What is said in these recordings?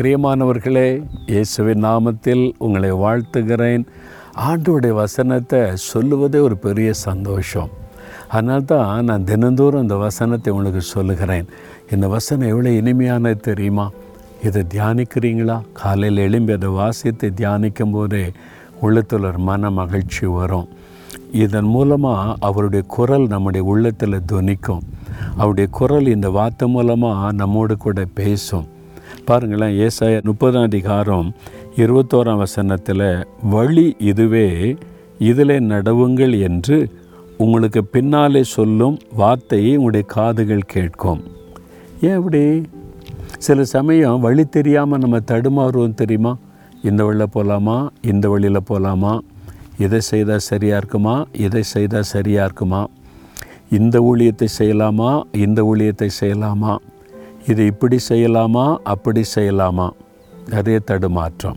பிரியமானவர்களே இயேசுவின் நாமத்தில் உங்களை வாழ்த்துகிறேன். ஆண்டோடைய வசனத்தை சொல்லுவதே ஒரு பெரிய சந்தோஷம். அதனால் தான் நான் தினந்தோறும் அந்த வசனத்தை உங்களுக்கு சொல்லுகிறேன். இந்த வசனம் எவ்வளோ இனிமையானது தெரியுமா? இதை தியானிக்கிறீங்களா? காலையில் எழும்பி அதை வாசித்து தியானிக்கும் போதே உள்ளத்தில் ஒரு மன மகிழ்ச்சி வரும். இதன் மூலமாக அவருடைய குரல் நம்முடைய உள்ளத்தில் துணிக்கும். அவருடைய குரல் இந்த வார்த்தை மூலமாக நம்மோடு கூட பேசும். பாருங்களேன் ஏசாய முப்பதாம் அதிகாரம் இருபத்தோராம் வசனத்தில் வழி இதுவே இதில் நடவுங்கள் என்று உங்களுக்கு பின்னாலே சொல்லும் வார்த்தையை உங்களுடைய காதுகள் கேட்கும். ஏன் இப்படி சில சமயம் வழி தெரியாமல் நம்ம தடுமாறுவோம் தெரியுமா? இந்த வழியில் போகலாமா இந்த வழியில் போகலாமா இதை செய்தால் சரியாக இருக்குமா? இதை செய்தால் சரியாக இருக்குமா? இந்த ஊழியத்தை செய்யலாமா? இந்த ஊழியத்தை செய்யலாமா? இது இப்படி செய்யலாமா? அப்படி செய்யலாமா? நிறைய தடுமாற்றம்.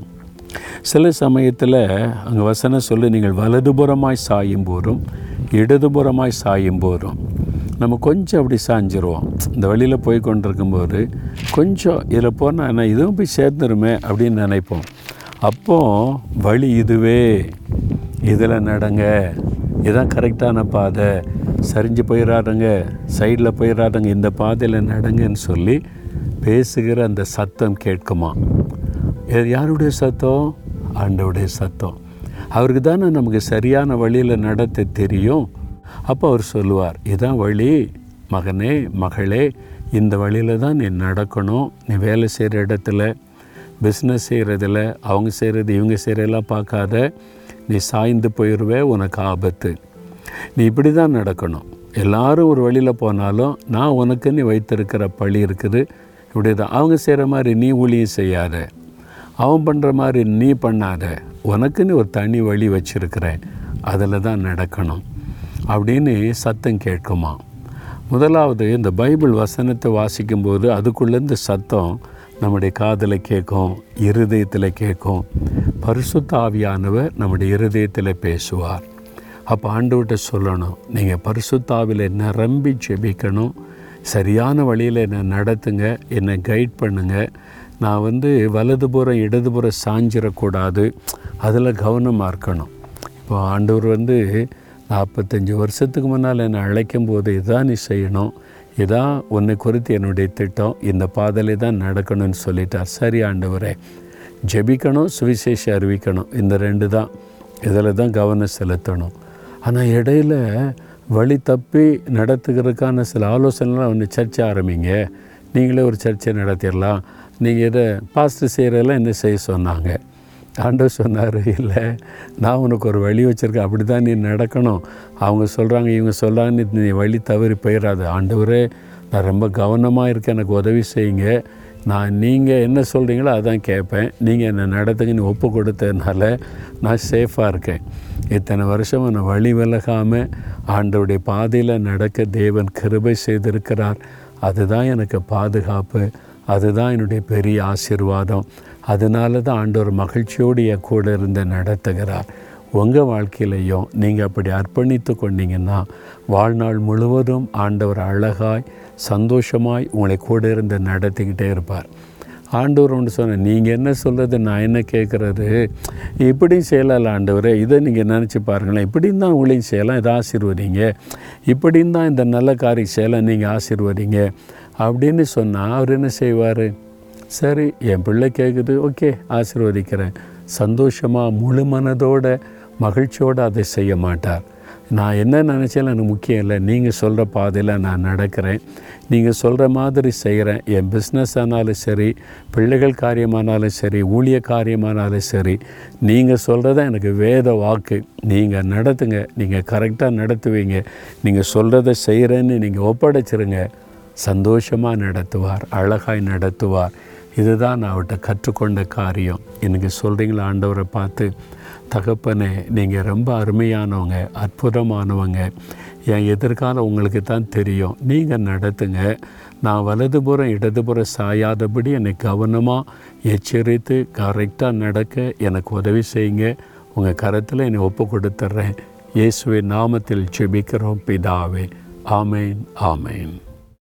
சில சமயத்தில் அங்கே வசனம் சொல்லி நீங்கள் வலதுபுறமாய் சாயும் போதும் இடதுபுறமாய் சாயும் போதும் நம்ம கொஞ்சம் அப்படி சாஞ்சிருவோம். இந்த வழியில் போய் கொண்டிருக்கும்போது கொஞ்சம் இதில் போனால் என்ன இதுவும் போய் சேர்ந்துருமே அப்படின்னு நினைப்போம். அப்போது வழி இதுவே. இதில் நடங்க. இதுதான் கரெக்டான பாதை. சரிஞ்சு போயிடாதங்க சைடில் போயிடாதங்க இந்த பாதையில் நடங்கன்னு சொல்லி பேசுகிற அந்த சத்தம் கேட்குமா? யாருடைய சத்தம்? ஆண்டவுடைய சத்தம். அவருக்கு தானே நமக்கு சரியான வழியில் நடத்த தெரியும். அப்போ அவர் சொல்லுவார் இதான் வழி மகனே மகளே இந்த வழியில் தான் நீ நடக்கணும். நீ வேலை செய்கிற இடத்துல பிஸ்னஸ் செய்கிறதில் அவங்க செய்கிறது இவங்க செய்கிறதெல்லாம் பார்க்காத. நீ சாய்ந்து போயிடுவே உனக்கு ஆபத்து. நீ இப்படி தான் நடக்கணும். எல்லாரும் ஒரு வழியில் போனாலும் நான் உனக்கு நீ வைத்திருக்கிற பழி இருக்குது. இப்படி தான் அவங்க செய்கிற மாதிரி நீ ஊழியம் செய்யாத. அவன் பண்ணுற மாதிரி நீ பண்ணாத. உனக்குன்னு ஒரு தனி வழி வச்சுருக்கிறேன். அதில் தான் நடக்கணும். அப்படின்னு சத்தம் கேட்குமா. முதலாவது இந்த பைபிள் வசனத்தை வாசிக்கும்போது அதுக்குள்ளேருந்து சத்தம் நம்முடைய காதில் கேட்கும் இருதயத்தில் கேட்கும். பரிசுத்த ஆவியானவர் நம்முடைய இருதயத்தில் பேசுவார். அப்போ ஆண்டவர்கிட்ட சொல்லணும். நீங்கள் பரிசுத்தாவில் நிரம்பி ஜெபிக்கணும். சரியான வழியில் என்னை நடத்துங்க. என்னை கைட் பண்ணுங்கள் நான் வந்து வலதுபுறம் இடதுபுறம் சாஞ்சிடக்கூடாது அதில் கவனமாக இருக்கணும். இப்போ ஆண்டவர் வந்து நாற்பத்தஞ்சு வருஷத்துக்கு முன்னால் என்னை அழைக்கும் போது இதான் நீ செய்யணும். இதான் உன்னை குறித்து என்னுடைய திட்டம். இந்த பாதையில தான் நடக்கணும்னு சொல்லிட்டார். சரி ஆண்டவரே ஜெபிக்கணும் சுவிசேஷம் அறிவிக்கணும். இந்த ரெண்டு தான். இதில் தான் கவனம் செலுத்தணும். ஆனால் இடையில வழி தப்பி நடத்துகிறதுக்கான சில ஆலோசனைலாம் ஒன்று சர்ச்சை ஆரம்பிங்க. நீங்களே ஒரு சர்ச்சை நடத்திடலாம் நீங்கள் இதை பாஸ்டர் செய்கிறதெல்லாம் என்ன செய்ய சொன்னாங்க? ஆண்டவர் சொன்னார் இல்லை நான் உனக்கு ஒரு வழி வச்சுருக்கேன். அப்படி தான் நீ நடக்கணும். அவங்க சொல்கிறாங்க இவங்க சொல்கிறாங்க நீ வழி தவறி போயிடாது ஆண்டவரே நான் ரொம்ப கவனமாக இருக்கேன். எனக்கு உதவி செய்யுங்க. நான் நீங்கள் என்ன சொல்கிறீங்களோ அதான் கேட்பேன். நீங்கள் என்னை நடத்துங்கன்னு ஒப்பு கொடுத்ததுனால நான் சேஃபாக இருக்கேன். இத்தனை வருஷம் நான் வழி விலகாமல் ஆண்டவருடைய பாதையில் நடக்க தேவன் கிருபை செய்திருக்கிறார். அதுதான் எனக்கு பாதுகாப்பு. அதுதான் என்னுடைய பெரிய ஆசீர்வாதம். அதனால தான் ஆண்டவர் மகிழ்ச்சியோடு என் கூட இருந்து நடத்துகிறார். உங்கள் வாழ்க்கையிலையும் நீங்கள் அப்படி அர்ப்பணித்து கொண்டீங்கன்னா வாழ்நாள் முழுவதும் ஆண்டவர் அழகாய் சந்தோஷமாய் உங்களை கூட இருந்து நடத்திக்கிட்டே இருப்பார். ஆண்டவர் ஒன்று சொன்னேன் நீங்கள் என்ன சொல்கிறது நான் என்ன கேட்குறது? இப்படியும் செய்யலாம் ஆண்டவரே. இதை நீங்கள் நினச்சி பாருங்களேன். இப்படியும் தான் உங்களையும் செய்யலாம். இதை ஆசீர்வதிங்க. இப்படியும் தான் இந்த நல்ல காரியம் செய்யலாம். நீங்கள் ஆசீர்வதிங்க. அப்படின்னு சொன்னால் அவர் என்ன செய்வார்? சரி என் பிள்ளை கேட்குது ஓகே ஆசீர்வதிக்கிறேன். சந்தோஷமாக முழு மனதோட மகிழ்ச்சியோடு அதை செய்ய மாட்டார். நான் என்ன நினச்சாலும் எனக்கு முக்கியம் இல்லை. நீங்கள் சொல்கிற பாதையில் நான் நடக்கிறேன். நீங்கள் சொல்கிற மாதிரி செய்கிறேன் என் பிஸ்னஸ் ஆனாலும் சரி பிள்ளைகள் காரியமானாலும் சரி ஊழிய காரியமானாலும் சரி நீங்கள் சொல்கிறத எனக்கு வேத வாக்கு. நீங்கள் நடத்துங்க. நீங்கள் கரெக்டாக நடத்துவீங்க. நீங்கள் சொல்கிறத செய்கிறேன்னு நீங்கள் ஒப்படைச்சிருங்க. சந்தோஷமாக நடத்துவார். அழகாய் நடத்துவார். இதுதான் நான் அவர்கிட்ட கற்றுக்கொண்ட காரியம். எனக்கு சொல்கிறீங்களா ஆண்டவரை பார்த்து தகப்பனே நீங்கள் ரொம்ப அருமையானவங்க அற்புதமானவங்க. என் எதிர்காலம் உங்களுக்கு தான் தெரியும். நீங்கள் நடத்துங்க. நான் வலதுபுறம் இடதுபுறம் சாயாதபடி என்னை கவனமாக எச்சரித்து கரெக்டாக நடக்க எனக்கு உதவி செய்யுங்க. உங்கள் கரத்தில் என்னை ஒப்பு கொடுத்துட்றேன். இயேசுவின் நாமத்தில் செபிக்கிறோம் பிதாவே. ஆமேன் ஆமேன்.